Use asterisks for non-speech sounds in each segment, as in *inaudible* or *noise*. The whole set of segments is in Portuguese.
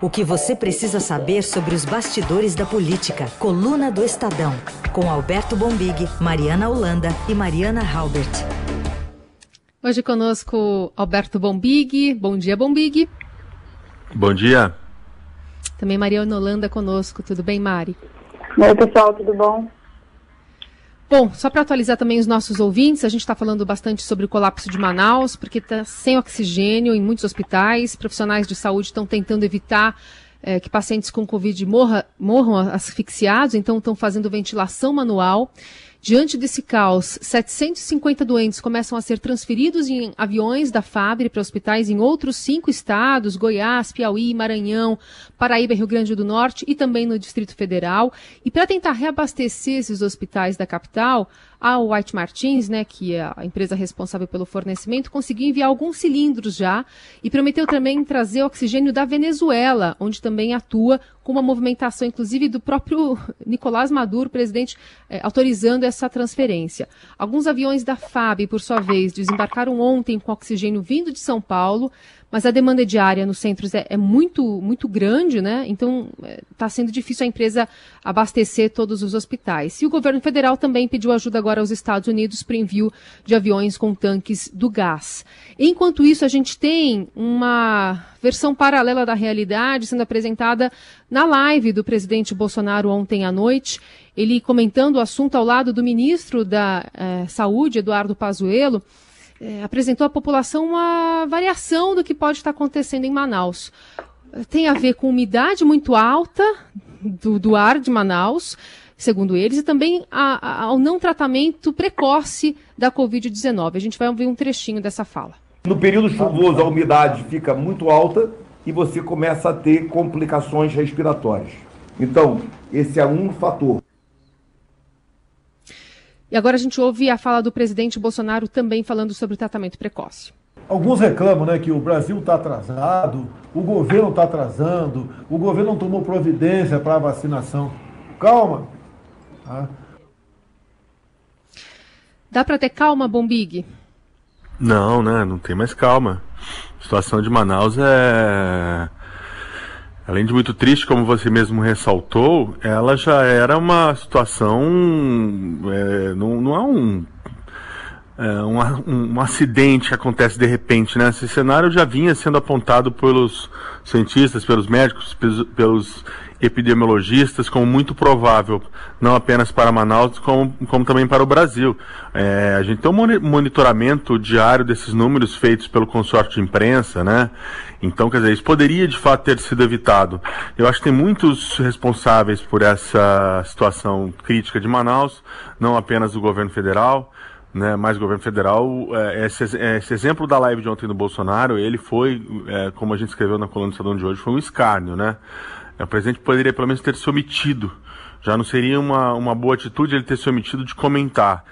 O que você precisa saber sobre os bastidores da política. Coluna do Estadão. Com Alberto Bombig, Mariana Holanda e Mariana Halbert. Hoje conosco Alberto Bombig. Bom dia, Bombig. Bom dia. Também Mariana Holanda conosco. Tudo bem, Mari? Oi, pessoal, tudo bom? Bom, só para atualizar também os nossos ouvintes, a gente está falando bastante sobre o colapso de Manaus, porque está sem oxigênio em muitos hospitais. Profissionais de saúde estão tentando evitar é, que pacientes com Covid morra, morram asfixiados, então estão fazendo ventilação manual. Diante desse caos, 750 doentes começam a ser transferidos em aviões da Fabre para hospitais em outros cinco estados: Goiás, Piauí, Maranhão, Paraíba, Rio Grande do Norte e também no Distrito Federal. E para tentar reabastecer esses hospitais da capital, a White Martins, né, que é a empresa responsável pelo fornecimento, conseguiu enviar alguns cilindros já e prometeu também trazer oxigênio da Venezuela, onde também atua com uma movimentação, inclusive, do próprio *laughs* Nicolás Maduro, presidente, eh, autorizando essa transferência. Alguns aviões da FAB, por sua vez, desembarcaram ontem com oxigênio vindo de São Paulo, mas a demanda diária nos centros é, é muito, muito grande, né? Então está é, sendo difícil a empresa abastecer todos os hospitais. E o governo federal também pediu ajuda agora aos Estados Unidos para envio de aviões com tanques do gás. Enquanto isso, a gente tem uma versão paralela da realidade sendo apresentada na live do presidente Bolsonaro ontem à noite. Ele comentando o assunto ao lado do ministro da eh, Saúde, Eduardo Pazuello é, apresentou à população uma variação do que pode estar acontecendo em Manaus. Tem a ver com umidade muito alta do, do ar de Manaus, segundo eles, e também a, a, ao não tratamento precoce da Covid-19. A gente vai ouvir um trechinho dessa fala. No período chuvoso, a umidade fica muito alta e você começa a ter complicações respiratórias. Então, esse é um fator. E agora a gente ouve a fala do presidente Bolsonaro também falando sobre o tratamento precoce. Alguns reclamam né, que o Brasil está atrasado, o governo está atrasando, o governo não tomou providência para a vacinação. Calma. Tá? Dá para ter calma, Bombig? Não, né? Não tem mais calma. A situação de Manaus é Além de muito triste, como você mesmo ressaltou, ela já era uma situação. É, não, não é um, é, um, um, acidente que acontece de repente, né? Esse cenário já vinha sendo apontado pelos cientistas, pelos médicos, pelos, epidemiologistas como muito provável, não apenas para Manaus, como, como também para o Brasil. É, a gente tem um monitoramento diário desses números feitos pelo consórcio de imprensa, né? Então, quer dizer, isso poderia de fato ter sido evitado. Eu acho que tem muitos responsáveis por essa situação crítica de Manaus, não apenas o governo federal, né, mas o governo federal, é, esse, esse, exemplo da live de ontem do Bolsonaro, ele foi, é, como a gente escreveu na coluna do Estadão de hoje, foi um escárnio, né? O presidente poderia pelo menos ter se omitido. Já não seria uma, uma boa atitude ele ter se omitido de comentar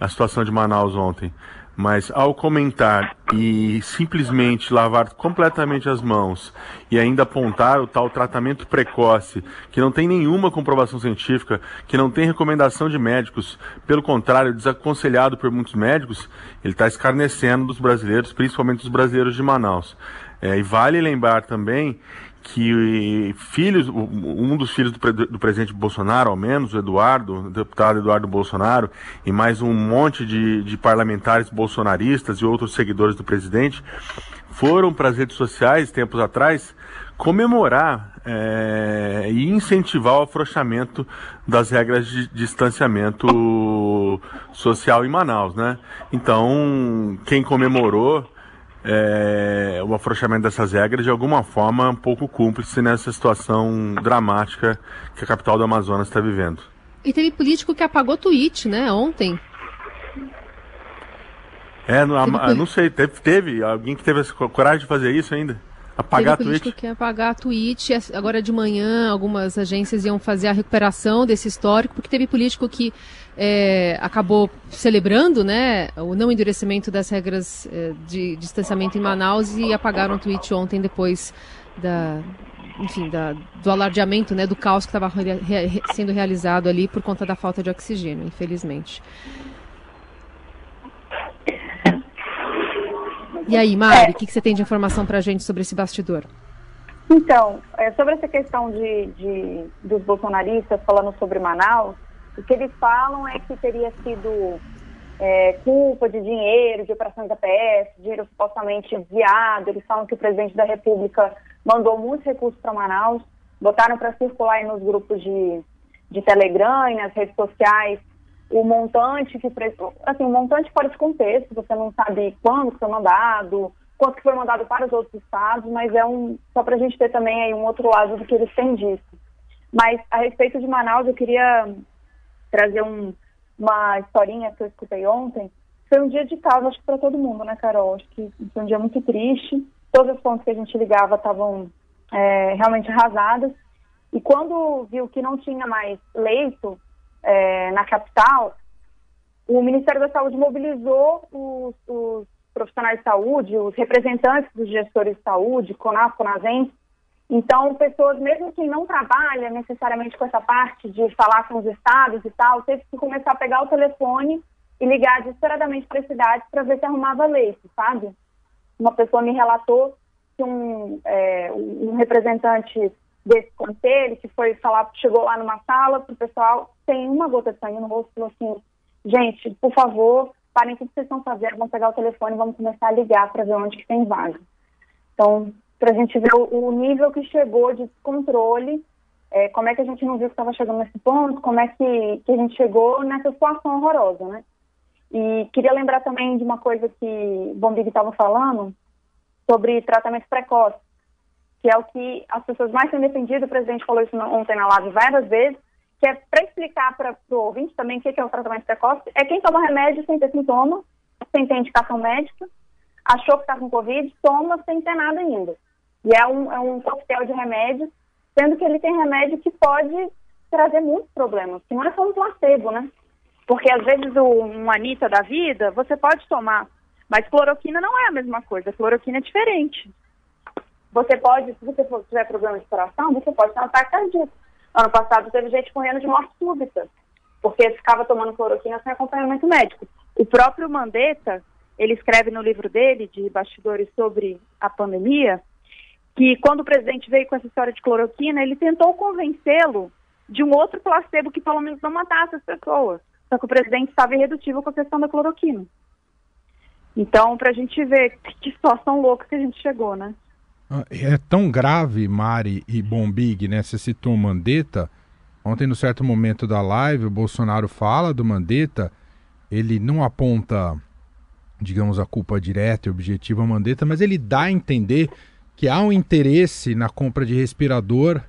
a situação de Manaus ontem. Mas ao comentar e simplesmente lavar completamente as mãos e ainda apontar o tal tratamento precoce, que não tem nenhuma comprovação científica, que não tem recomendação de médicos, pelo contrário, desaconselhado por muitos médicos, ele está escarnecendo dos brasileiros, principalmente dos brasileiros de Manaus. É, e vale lembrar também que filhos, um dos filhos do, do, presidente Bolsonaro, ao menos, o Eduardo, o deputado Eduardo Bolsonaro, e mais um monte de, de parlamentares bolsonaristas e outros seguidores do presidente, foram para as redes sociais, tempos atrás, comemorar é, e incentivar o afrouxamento das regras de distanciamento social em Manaus, né? Então, quem comemorou é, o afrouxamento dessas regras de alguma forma um pouco cúmplice nessa situação dramática que a capital do Amazonas está vivendo. E teve político que apagou tweet, né, ontem. É, não, a, não sei, teve, teve alguém que teve a coragem de fazer isso ainda? Apagar Teve político tweet? que apagar a tweet. Agora de manhã, algumas agências iam fazer a recuperação desse histórico, porque teve político que é, acabou celebrando né, o não endurecimento das regras é, de distanciamento em Manaus e apagaram o tweet ontem depois da, enfim, da, do alardeamento, né, do caos que estava sendo realizado ali por conta da falta de oxigênio, infelizmente. E aí, Mari, o é. que, que, você tem de informação para a gente sobre esse bastidor? Então, é, sobre essa questão de, de, dos bolsonaristas falando sobre Manaus, o que eles falam é que teria sido é, culpa de dinheiro, de operações da PS, dinheiro supostamente enviado. Eles falam que o presidente da República mandou muitos recursos para Manaus, botaram para circular aí nos grupos de, de Telegram e nas redes sociais o montante que assim, o montante fora de contexto, você não sabe quando foi mandado, quanto que foi mandado para os outros estados, mas é um só para a gente ter também aí um outro lado do que eles têm disso. Mas a respeito de Manaus, eu queria trazer um, uma historinha que eu escutei ontem. Foi um dia de caos, acho que para todo mundo, né, Carol? Acho que foi um dia muito triste. Todos os pontos que a gente ligava estavam é, realmente arrasadas. E quando viu que não tinha mais leito é, na capital, o Ministério da Saúde mobilizou os, os, profissionais de saúde, os representantes dos gestores de saúde, CONAS, CONASEM, então, pessoas, mesmo que não trabalham necessariamente com essa parte de falar com os estados e tal, teve que começar a pegar o telefone e ligar desesperadamente para as cidades para ver se arrumava leite, sabe? Uma pessoa me relatou que um, é, um representante desse conselho que foi falar, chegou lá numa sala para o pessoal, tem uma gota de sangue no rosto, falou assim, gente, por favor, parem tudo que vocês estão fazendo, vamos pegar o telefone e vamos começar a ligar para ver onde que tem vaga. Então, para a gente ver o, o, nível que chegou de descontrole, é, como é que a gente não viu que estava chegando nesse ponto, como é que, que a gente chegou nessa situação horrorosa, né? E queria lembrar também de uma coisa que o Bombig estava falando sobre tratamento precoce, que é o que as pessoas mais têm defendido, o presidente falou isso ontem na live várias vezes, que é para explicar para o ouvinte também o que é o tratamento precoce, é quem toma remédio sem ter sintoma, sem ter indicação médica, achou que está com Covid, toma sem ter nada ainda. E é um, é um coquetel de remédios, sendo que ele tem remédio que pode trazer muitos problemas, que não é só um placebo, né? Porque às vezes o, um Anitta da vida, você pode tomar, mas cloroquina não é a mesma coisa, cloroquina é diferente. Você pode, se você tiver problema de coração, você pode ter um ataque cardíaco. Ano passado teve gente morrendo de morte súbita, porque ficava tomando cloroquina sem acompanhamento médico. O próprio Mandetta, ele escreve no livro dele, de bastidores sobre a pandemia, que quando o presidente veio com essa história de cloroquina, ele tentou convencê-lo de um outro placebo que pelo menos não matasse as pessoas. Só que o presidente estava irredutível com a questão da cloroquina. Então, para a gente ver que situação louca que a gente chegou, né? Ah, é tão grave, Mari e Bombig, né? Você citou Mandetta. Ontem, no certo momento da live, o Bolsonaro fala do Mandetta. Ele não aponta, digamos, a culpa direta e objetiva a Mandetta, mas ele dá a entender que há um interesse na compra de respirador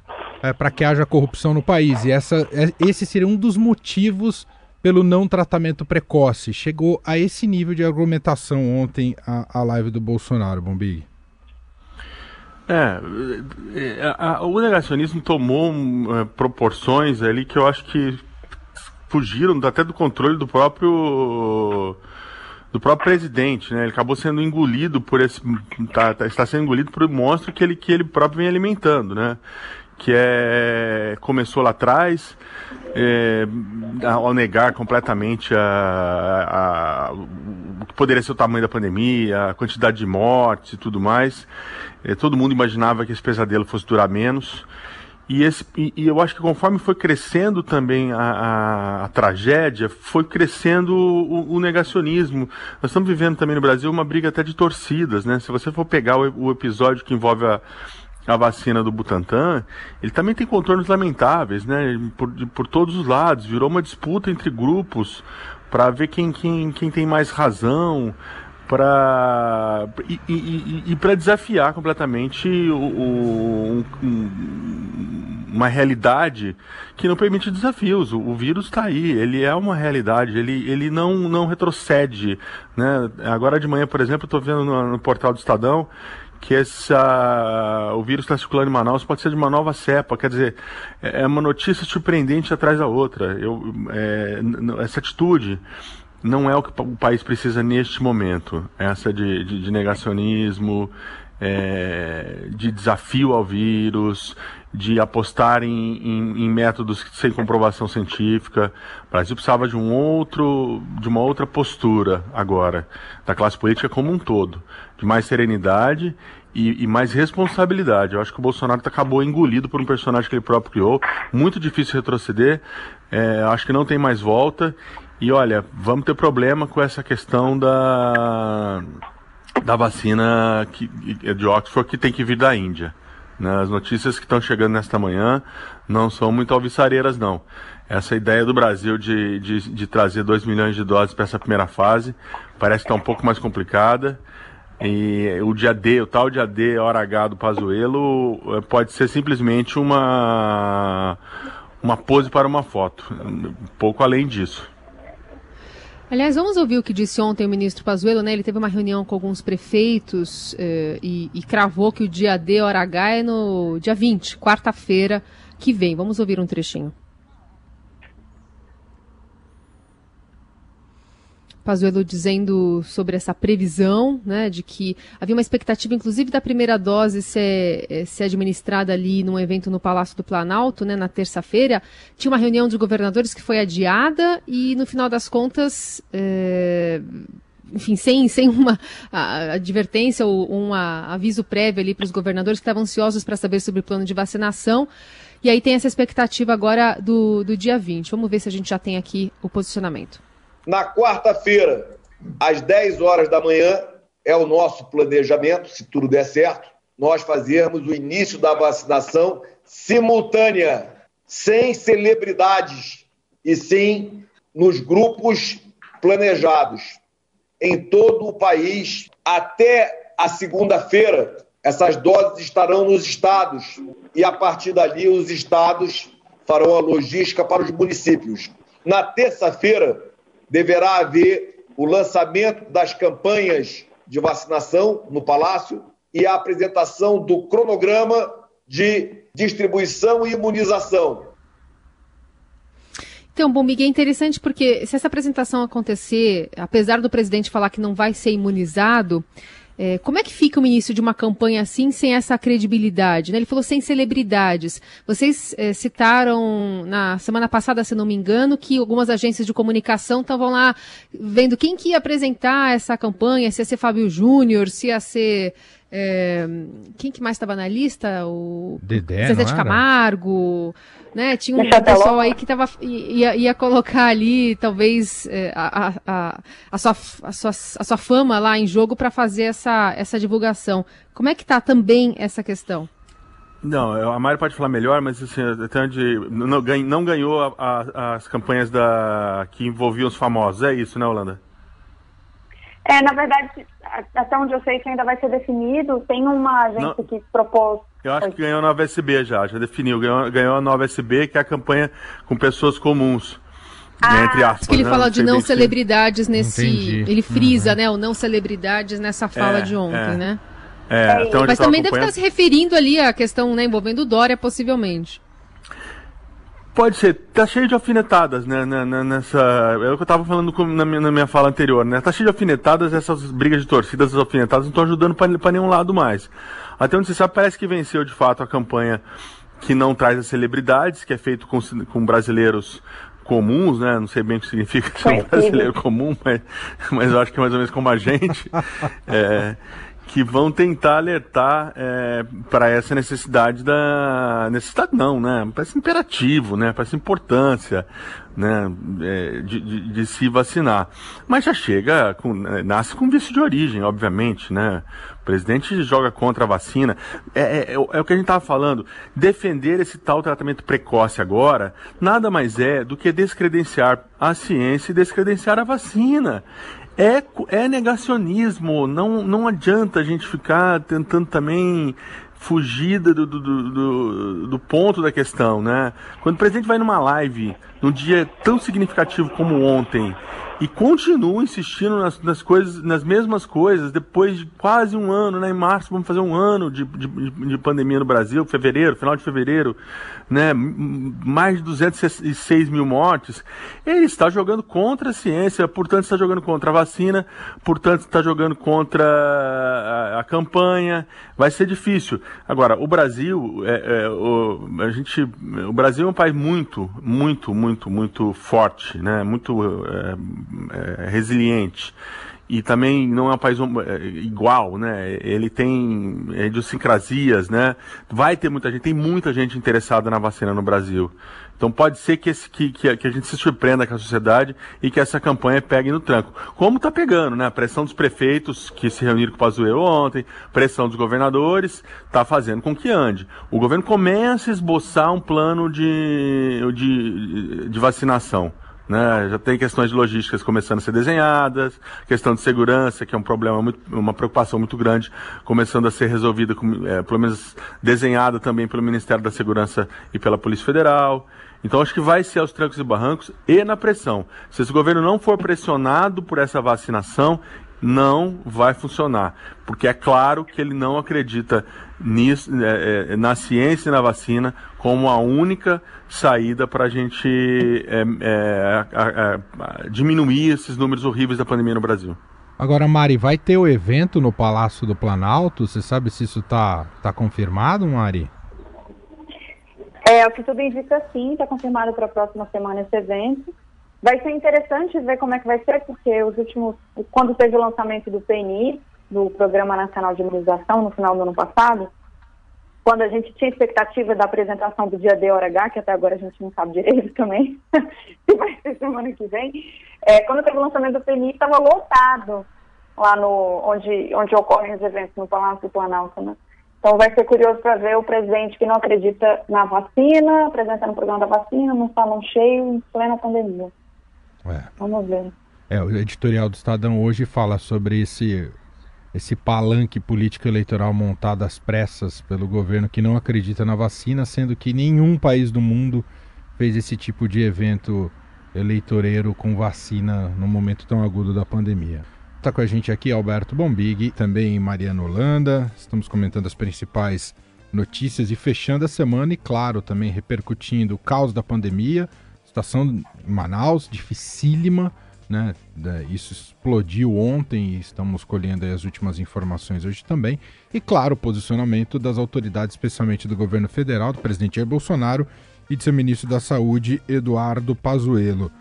é, para que haja corrupção no país. E essa, é, esse seria um dos motivos pelo não tratamento precoce. Chegou a esse nível de argumentação ontem a, a live do Bolsonaro, Bombig. É, é a, a, o negacionismo tomou uh, proporções ali que eu acho que fugiram até do controle do próprio do próprio presidente, né? Ele acabou sendo engolido por esse, tá, tá, está sendo engolido por um monstro que ele que ele próprio vem alimentando, né? Que é começou lá atrás, é, ao negar completamente a, a, o que poderia ser o tamanho da pandemia, a quantidade de mortes e tudo mais. É, todo mundo imaginava que esse pesadelo fosse durar menos. E, esse, e, e, eu acho que conforme foi crescendo também a, a, a tragédia, foi crescendo o, o, negacionismo. Nós estamos vivendo também no Brasil uma briga até de torcidas, né? Se você for pegar o, o episódio que envolve a, a vacina do Butantan, ele também tem contornos lamentáveis, né? Por, por todos os lados. Virou uma disputa entre grupos para ver quem, quem, quem tem mais razão para e, e, e, para desafiar completamente o, o um, uma realidade que não permite desafios. O, o vírus está aí, ele é uma realidade, ele, ele não, não retrocede. Né? Agora de manhã, por exemplo, estou vendo no, no, portal do Estadão que essa, o vírus está circulando em Manaus, pode ser de uma nova cepa, quer dizer, é, é uma notícia surpreendente atrás da outra. Eu, é, essa atitude não é o que o país precisa neste momento. Essa de, de, de negacionismo, é, de desafio ao vírus, de apostar em, em, em, métodos sem comprovação científica. O Brasil precisava de um outro, de uma outra postura agora, da classe política como um todo, de mais serenidade e, e, mais responsabilidade. Eu acho que o Bolsonaro acabou engolido por um personagem que ele próprio criou. Muito difícil retroceder. É, acho que não tem mais volta. E olha, vamos ter problema com essa questão da, da vacina que, de Oxford que tem que vir da Índia. Né? As notícias que estão chegando nesta manhã não são muito alvissareiras, não. Essa ideia do Brasil de, de, de trazer 2 milhões de doses para essa primeira fase parece que está um pouco mais complicada. E o dia D, o tal dia D, hora H do Pazuello, eh, pode ser simplesmente uma, uma pose para uma foto. Um pouco além disso. Aliás, vamos ouvir o que disse ontem o ministro Pazuello, né? Ele teve uma reunião com alguns prefeitos eh, e, e, cravou que o dia D, hora H, é no dia 20, quarta-feira que vem. Vamos ouvir um trechinho. Pazuello dizendo sobre essa previsão, né, de que havia uma expectativa, inclusive, da primeira dose ser, eh, ser administrada ali num evento no Palácio do Planalto, né, na terça-feira. Tinha uma reunião de governadores que foi adiada e, no final das contas, é, enfim, sem, sem uma advertência ou um aviso prévio ali para os governadores que estavam ansiosos para saber sobre o plano de vacinação. E aí tem essa expectativa agora do, do dia 20. Vamos ver se a gente já tem aqui o posicionamento. Na quarta-feira, às 10 horas da manhã, é o nosso planejamento, se tudo der certo, nós fazermos o início da vacinação simultânea, sem celebridades, e sim nos grupos planejados em todo o país. Até a segunda-feira, essas doses estarão nos estados e a partir dali os estados farão a logística para os municípios. Na terça-feira, deverá haver o lançamento das campanhas de vacinação no Palácio e a apresentação do cronograma de distribuição e imunização. Então, bom, Miguel, é interessante porque se essa apresentação acontecer, apesar do presidente falar que não vai ser imunizado, é, como é que fica o início de uma campanha assim sem essa credibilidade? Né? Ele falou sem celebridades. Vocês é, citaram na semana passada, se não me engano, que algumas agências de comunicação estavam lá vendo quem que ia apresentar essa campanha, se ia ser Fábio Júnior, se ia ser é, quem que mais estava na lista? O Dedé, Zezé de Camargo, né? Tinha um pessoal aí que tava, ia, ia colocar ali, talvez, é, a, a, a, sua, a, sua, a sua fama lá em jogo para fazer essa, essa divulgação. Como é que está também essa questão? Não, a Mari pode falar melhor, mas assim, até onde não, não ganhou a, a, as campanhas da, que envolviam os famosos. É isso, né, Holanda? É, na verdade, até onde eu sei que ainda vai ser definido, tem uma agência Não. que propôs. Eu acho que ganhou a nova SB já, já definiu. Ganhou, ganhou a nova SB, que é a campanha com pessoas comuns. Ah, entre aspas, que ele né? fala de não celebridades nesse. Entendi. Ele frisa, uhum. né? O não celebridades nessa fala é, de ontem, é. né? É, é Mas também deve estar se referindo ali à questão né, envolvendo o Dória, possivelmente. Pode ser, tá cheio de alfinetadas, né, né, né nessa, é o que eu tava falando na minha, na minha fala anterior, né, tá cheio de alfinetadas, essas brigas de torcidas, essas alfinetadas não estão ajudando para nenhum lado mais. Até onde você sabe, parece que venceu de fato a campanha que não traz as celebridades, que é feito com, com brasileiros comuns, né? Não sei bem o que significa ser um *laughs* brasileiro comum, mas, mas eu acho que é mais ou menos como a gente. *laughs* É, que vão tentar alertar é, para essa necessidade da necessidade não, né? Parece imperativo, né? Parece importância, né? É, de, de, de, se vacinar. Mas já chega, com, é, nasce com vício de origem, obviamente, né? O presidente joga contra a vacina. É, é, é, é o que a gente estava falando. Defender esse tal tratamento precoce agora nada mais é do que descredenciar a ciência e descredenciar a vacina é, é negacionismo. Não, não adianta a gente ficar tentando também fugir do, do, do, do, ponto da questão, né? Quando o presidente vai numa live, num dia tão significativo como ontem, e continua insistindo nas, nas, coisas, nas mesmas coisas, depois de quase um ano, né? Em março vamos fazer um ano de, de, de pandemia no Brasil, fevereiro, final de fevereiro, né? Mais de 206 mil mortes. Ele está jogando contra a ciência, portanto está jogando contra a vacina, portanto está jogando contra a, a, campanha. Vai ser difícil. Agora, o Brasil, é, é, o, a gente, o Brasil é um país muito, muito, muito, muito forte, né? Muito é, é, resiliente. e também não é um país é, igual, né? Ele tem idiosincrasias, né? Vai ter muita gente, tem muita gente interessada na vacina no Brasil. Então pode ser que, esse, que, que, a gente se surpreenda com a sociedade e que essa campanha pegue no tranco. Como está pegando, né? A pressão dos prefeitos que se reuniram com o Pazuello ontem, pressão dos governadores, está fazendo com que ande. O governo começa a esboçar um plano de, de, de vacinação. Né? Já tem questões de logísticas começando a ser desenhadas, questão de segurança, que é um problema, muito, uma preocupação muito grande, começando a ser resolvida, é, pelo menos desenhada também pelo Ministério da Segurança e pela Polícia Federal. Então acho que vai ser aos trancos e barrancos e na pressão. Se esse governo não for pressionado por essa vacinação, não vai funcionar, porque é claro que ele não acredita nisso, é, é, na ciência e na vacina como a única saída para a gente é, é diminuir esses números horríveis da pandemia no Brasil. Agora, Mari, vai ter o evento no Palácio do Planalto? Você sabe se isso está tá confirmado, Mari? É, o que tudo indica sim, está confirmado para a próxima semana esse evento. Vai ser interessante ver como é que vai ser, porque os últimos, quando teve o lançamento do PNI, do Programa Nacional de Imunização, no final do ano passado, quando a gente tinha expectativa da apresentação do dia D hora H, que até agora a gente não sabe direito *laughs* também, se vai ser semana que vem, é, quando teve o lançamento do PNI, estava lotado lá no onde, onde ocorrem os eventos no Palácio do Planalto, né? Então vai ser curioso para ver o presidente que não acredita na vacina, apresentando o programa da vacina, num salão cheio, em plena pandemia. É. Vamos ver. É, o editorial do Estadão hoje fala sobre esse, esse palanque político eleitoral montado às pressas pelo governo que não acredita na vacina, sendo que nenhum país do mundo fez esse tipo de evento eleitoreiro com vacina no momento tão agudo da pandemia. Está com a gente aqui Alberto Bombig, também Mariana Holanda. Estamos comentando as principais notícias e fechando a semana e, claro, também repercutindo o caos da pandemia, Situação em Manaus, dificílima, né? Isso explodiu ontem e estamos colhendo as últimas informações hoje também. E, claro, o posicionamento das autoridades, especialmente do governo federal, do presidente Jair Bolsonaro e de seu ministro da Saúde, Eduardo Pazuello.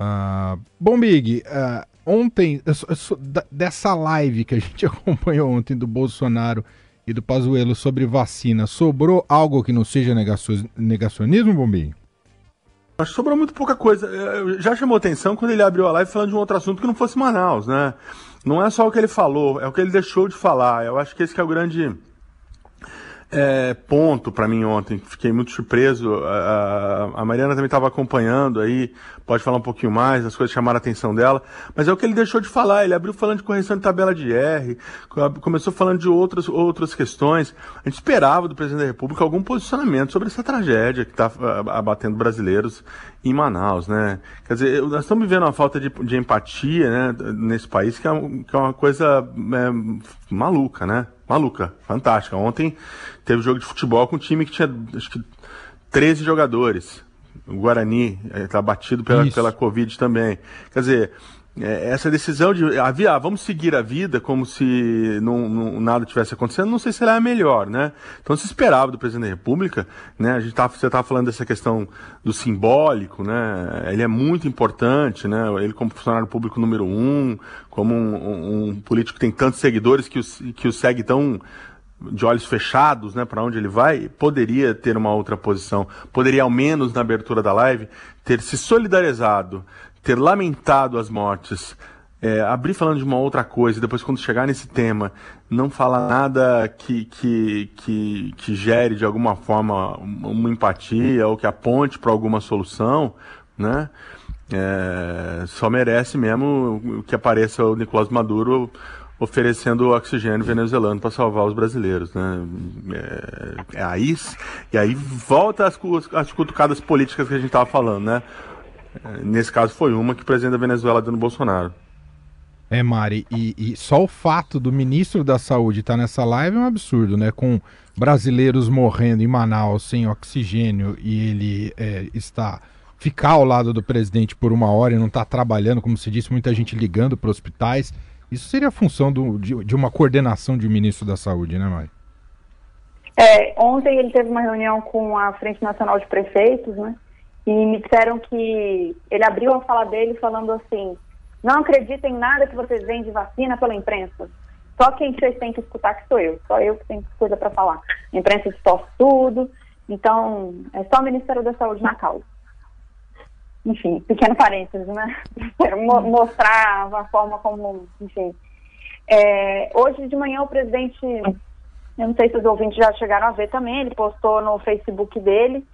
Uh, bom, Big, uh, ontem, dessa live que a gente *laughs* acompanhou ontem do Bolsonaro e do Pazuello sobre vacina, sobrou algo que não seja negacionismo, Bombinho? Acho que sobrou muito pouca coisa. É, já chamou atenção quando ele abriu a live falando de um outro assunto que não fosse Manaus, né? Não é só o que ele falou, é o que ele deixou de falar. Eu acho que esse que é o grande é, ponto para mim ontem. Fiquei muito surpreso. A, a Mariana também estava acompanhando aí, pode falar um pouquinho mais, as coisas chamaram a atenção dela. Mas é o que ele deixou de falar. Ele abriu falando de correção de tabela de R, começou falando de outras, outras questões. A gente esperava do presidente da República algum posicionamento sobre essa tragédia que está abatendo brasileiros em Manaus, né? Quer dizer, nós estamos vivendo uma falta de, de empatia né, nesse país que é, que é uma coisa é, maluca, né? Maluca, fantástica. Ontem teve jogo de futebol com um time que tinha acho que 13 jogadores. O Guarani está batido pela, pela Covid também. Quer dizer, essa decisão de ah, vamos seguir a vida como se não, não, nada tivesse acontecendo, não sei se ela é a melhor, né? Então se esperava do presidente da República, né? A gente tá, você estava falando dessa questão do simbólico, né? Ele é muito importante, né? Ele como funcionário público número um, como um, um, um político que tem tantos seguidores que o, que o segue tão de olhos fechados, né, para onde ele vai, poderia ter uma outra posição, poderia ao menos na abertura da live ter se solidarizado ter lamentado as mortes, é, abrir falando de uma outra coisa, e depois quando chegar nesse tema, não falar nada que, que, que, que gere de alguma forma uma empatia ou que aponte para alguma solução, né? É, só merece mesmo que apareça o Nicolás Maduro oferecendo oxigênio venezuelano para salvar os brasileiros, né? É, é aí, e aí volta as, as cutucadas políticas que a gente estava falando, né? Nesse caso foi uma que o presidente da Venezuela deu no Bolsonaro. É, Mari, e, e, só o fato do ministro da Saúde estar nessa live é um absurdo, né? Com brasileiros morrendo em Manaus sem oxigênio e ele é, está ficar ao lado do presidente por uma hora e não estar tá trabalhando, como se disse, muita gente ligando para hospitais. Isso seria a função do, de, de, uma coordenação de um ministro da Saúde, né, Mari? É, ontem ele teve uma reunião com a Frente Nacional de Prefeitos, né? E me disseram que ele abriu a fala dele falando assim: Não acreditem em nada que vocês veem de vacina pela imprensa. Só quem vocês têm que escutar que sou eu. Só eu que tenho coisa para falar. A imprensa distorce tudo. Então, é só o Ministério da Saúde na causa. Enfim, pequeno parênteses, né? *laughs* Mo mostrar a forma como, enfim. É, hoje de manhã o presidente, eu não sei se os ouvintes já chegaram a ver também, ele postou no Facebook dele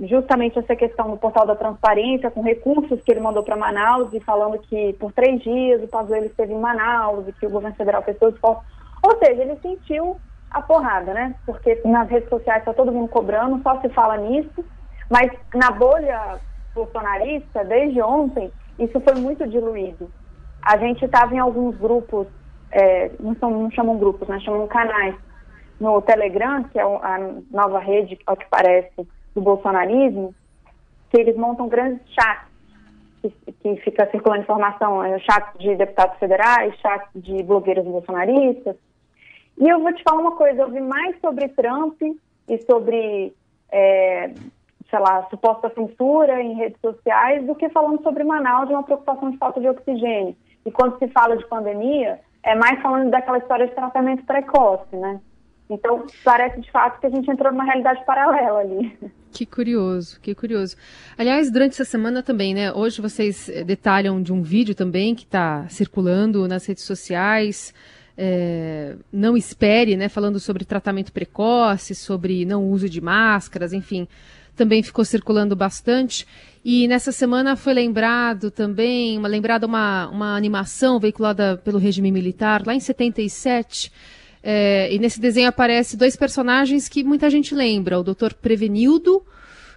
justamente essa questão do portal da transparência, com recursos que ele mandou para Manaus e falando que por três dias o Pazuello esteve em Manaus e que o governo federal fez todo esforço. Ou seja, ele sentiu a porrada, né? Porque nas redes sociais está todo mundo cobrando, só se fala nisso, mas na bolha bolsonarista, desde ontem, isso foi muito diluído. A gente estava em alguns grupos, é, não, são, não chamam grupos, né? Chamam canais no Telegram, que é a nova rede, ao que parece, do bolsonarismo, que eles montam grandes chats, que, que fica circulando informação, é, chats de deputados federais, chats de blogueiros bolsonaristas. E eu vou te falar uma coisa, eu vi mais sobre Trump e sobre, é, sei lá, suposta censura em redes sociais do que falando sobre Manaus de uma preocupação de falta de oxigênio. E quando se fala de pandemia, é mais falando daquela história de tratamento precoce, né? Então, parece de fato que a gente entrou numa realidade paralela ali. Que curioso, que curioso. Aliás, durante essa semana também, né? Hoje vocês eh, detalham de um vídeo também que está circulando nas redes sociais. É, não espere, né? Falando sobre tratamento precoce, sobre não uso de máscaras, enfim. Também ficou circulando bastante. E nessa semana foi lembrado também, uma lembrada uma, uma animação veiculada pelo regime militar lá em 77 é, e nesse desenho aparece dois personagens que muita gente lembra: o Dr. Prevenildo,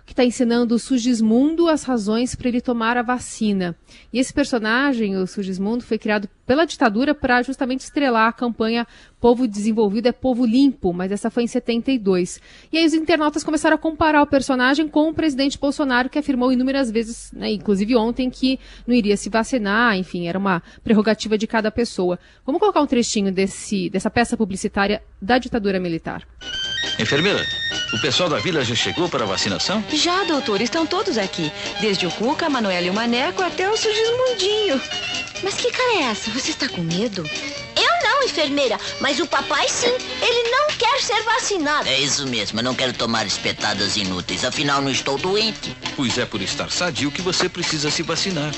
que está ensinando o Sugismundo as razões para ele tomar a vacina. E esse personagem, o Sugismundo, foi criado pela ditadura para justamente estrelar a campanha Povo Desenvolvido é Povo Limpo, mas essa foi em 72. E aí os internautas começaram a comparar o personagem com o presidente Bolsonaro, que afirmou inúmeras vezes, né, inclusive ontem, que não iria se vacinar, enfim, era uma prerrogativa de cada pessoa. Vamos colocar um trechinho desse, dessa peça publicitária da ditadura militar. Enfermeira, o pessoal da vila já chegou para a vacinação? Já, doutor, estão todos aqui. Desde o Cuca, a Manuela e o Maneco até o Sugismundinho. Mas que cara é essa? Você está com medo? Eu não, enfermeira, mas o papai sim. Ele não quer ser vacinado. É isso mesmo, eu não quero tomar espetadas inúteis, afinal não estou doente. Pois é por estar sadio que você precisa se vacinar.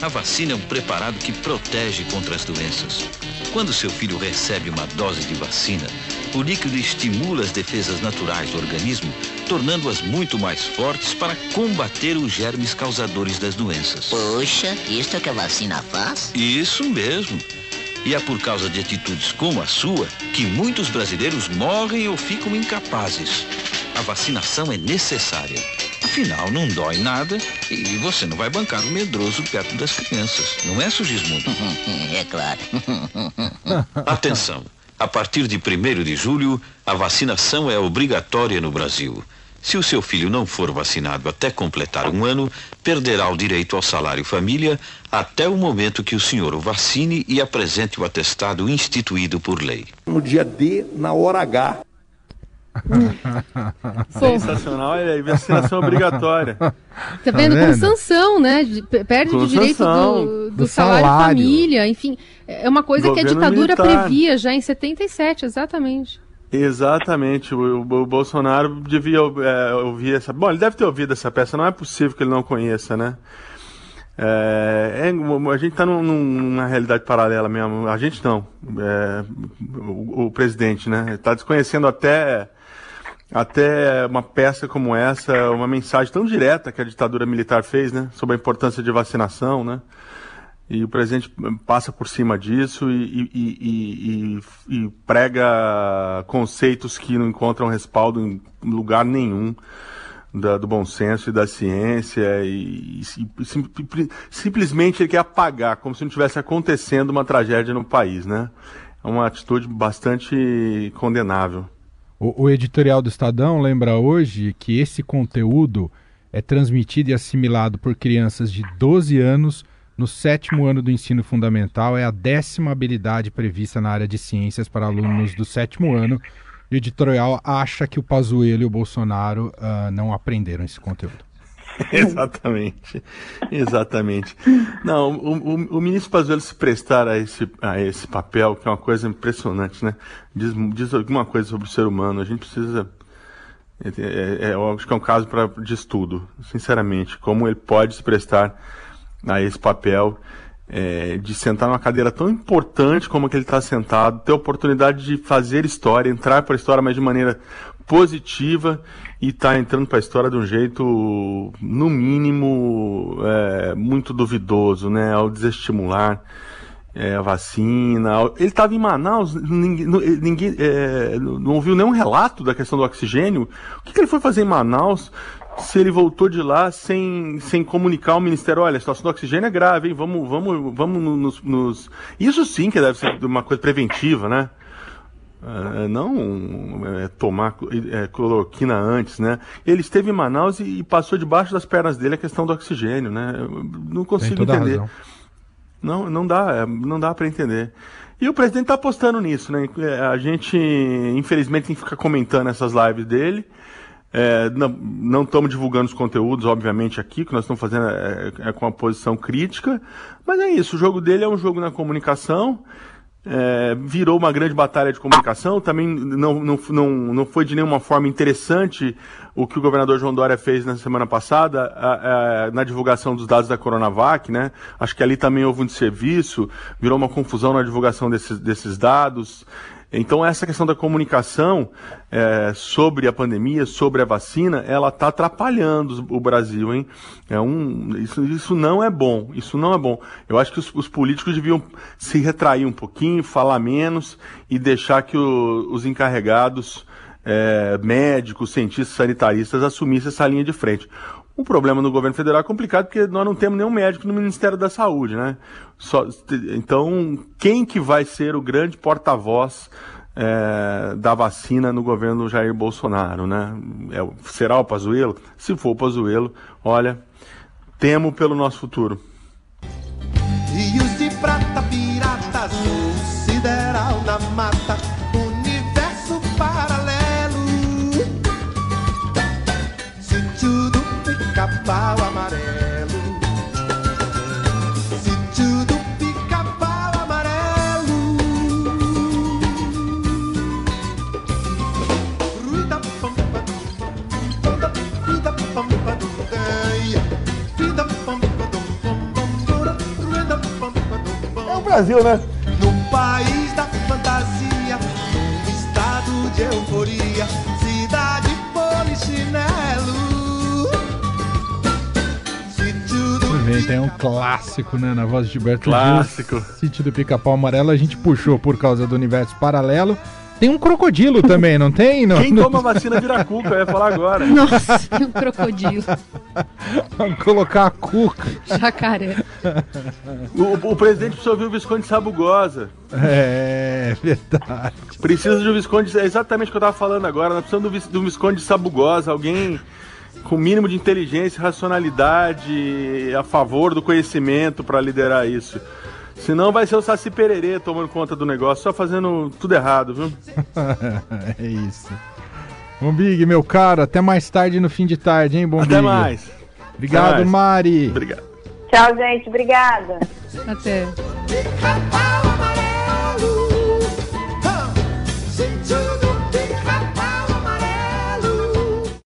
A vacina é um preparado que protege contra as doenças. Quando seu filho recebe uma dose de vacina, o líquido estimula as defesas naturais do organismo, tornando-as muito mais fortes para combater os germes causadores das doenças. Poxa, isto é que a vacina faz? Isso mesmo. E é por causa de atitudes como a sua que muitos brasileiros morrem ou ficam incapazes. A vacinação é necessária. Afinal, não dói nada e você não vai bancar o medroso perto das crianças. Não é, Sugismundo? *laughs* é claro. *laughs* Atenção! A partir de 1 de julho, a vacinação é obrigatória no Brasil. Se o seu filho não for vacinado até completar um ano, perderá o direito ao salário família até o momento que o senhor o vacine e apresente o atestado instituído por lei. No dia D, na hora H. *laughs* Sensacional, é vacinação obrigatória. Tá vendo? Tá vendo? Com sanção, né? Perde o direito do, do, do salário, salário, família, enfim. É uma coisa Governo que a ditadura militar. previa já em 77, exatamente. Exatamente, o, o Bolsonaro devia é, ouvir essa. Bom, ele deve ter ouvido essa peça, não é possível que ele não conheça, né? É, é, a gente está num, numa realidade paralela mesmo. A gente não. É, o, o, presidente, né? Está desconhecendo até, até uma peça como essa, uma mensagem tão direta que a ditadura militar fez, né? Sobre a importância de vacinação, né? E o presidente passa por cima disso e, e, e, e, prega conceitos que não encontram respaldo em lugar nenhum da, do bom senso e da ciência e, sim, simplesmente ele quer apagar, como se não tivesse acontecendo uma tragédia no país, né? É uma atitude bastante condenável. O, o editorial do Estadão lembra hoje que esse conteúdo é transmitido e assimilado por crianças de 12 anos no sétimo ano do ensino fundamental. É a décima habilidade prevista na área de ciências para alunos do sétimo ano. E o editorial acha que o Pazuello e o Bolsonaro uh, não aprenderam esse conteúdo. *laughs* *laughs* exatamente, exatamente. Não, o, o, o, ministro Pazuello se prestar a esse, a esse papel, que é uma coisa impressionante, né? Diz, diz alguma coisa sobre o ser humano. A gente precisa. É, é, é, eu acho que é um caso pra, de estudo, sinceramente, como ele pode se prestar a esse papel é, de sentar numa cadeira tão importante como a que ele está sentado, ter a oportunidade de fazer história, entrar para a história, mas de maneira positiva e está entrando para a história de um jeito, no mínimo, é, muito duvidoso, né? Ao desestimular é, a vacina. Ele estava em Manaus, ninguém, ninguém é, não ouviu nenhum relato da questão do oxigênio. O que, que ele foi fazer em Manaus? se ele voltou de lá sem, sem comunicar ao Ministério, olha, a situação do oxigênio é grave, hein? Vamos, vamos, vamos nos, nos... Isso sim que deve ser uma coisa preventiva, né? É, não é, tomar é, cloroquina antes, né? Ele esteve em Manaus e, e, passou debaixo das pernas dele a questão do oxigênio, né? Eu não consigo entender. Não, não dá, é, não dá para entender. E o presidente está apostando nisso, né? É, a gente, infelizmente, tem que ficar comentando essas lives dele. É, não estamos divulgando os conteúdos, obviamente, aqui, que nós estamos fazendo é, é, com uma posição crítica, mas é isso, o jogo dele é um jogo na comunicação, é, virou uma grande batalha de comunicação, também não, não, não, não foi de nenhuma forma interessante o que o governador João Dória fez na semana passada a, a, na divulgação dos dados da Coronavac, né? Acho que ali também houve um desserviço, virou uma confusão na divulgação desses, desses dados. Então essa questão da comunicação é, sobre a pandemia, sobre a vacina, ela está atrapalhando o Brasil, hein? É um, isso, isso não é bom, isso não é bom. Eu acho que os, os políticos deviam se retrair um pouquinho, falar menos e deixar que o, os encarregados, é, médicos, cientistas, sanitaristas assumissem essa linha de frente. O problema no governo federal é complicado porque nós não temos nenhum médico no Ministério da Saúde, né? Só, então, quem que vai ser o grande porta-voz é, da vacina no governo Jair Bolsonaro, né? É, será o Pazuello? Se for o Pazuello, olha, temo pelo nosso futuro. Brasil, né? No país da fantasia, num estado de euforia, cidade polichinelo. Tem um clássico, né, na voz de Gilberto Clássico. Gil, Sítio do Pica-Pau Amarelo, a gente puxou por causa do universo paralelo. Tem um crocodilo também, não tem? Não, Quem toma vacina vira cuca, eu ia falar agora. *laughs* Nossa, um crocodilo. Vamos colocar a cuca. Jacaré. O, o presidente precisa ouvir o Visconde Sabugosa. É, verdade. Precisa de um Visconde, é exatamente o que eu tava falando agora. Nós precisamos do, do Visconde Sabugosa, alguém com mínimo de inteligência e racionalidade a favor do conhecimento para liderar isso. Senão vai ser o Saci Pererê tomando conta do negócio, só fazendo tudo errado, viu? *laughs* é isso. Bom Big, meu caro, até mais tarde no fim de tarde, hein, Bom Até Big? mais. Obrigado, até mais. Mari. Obrigado. Tchau, gente. Obrigada. Até.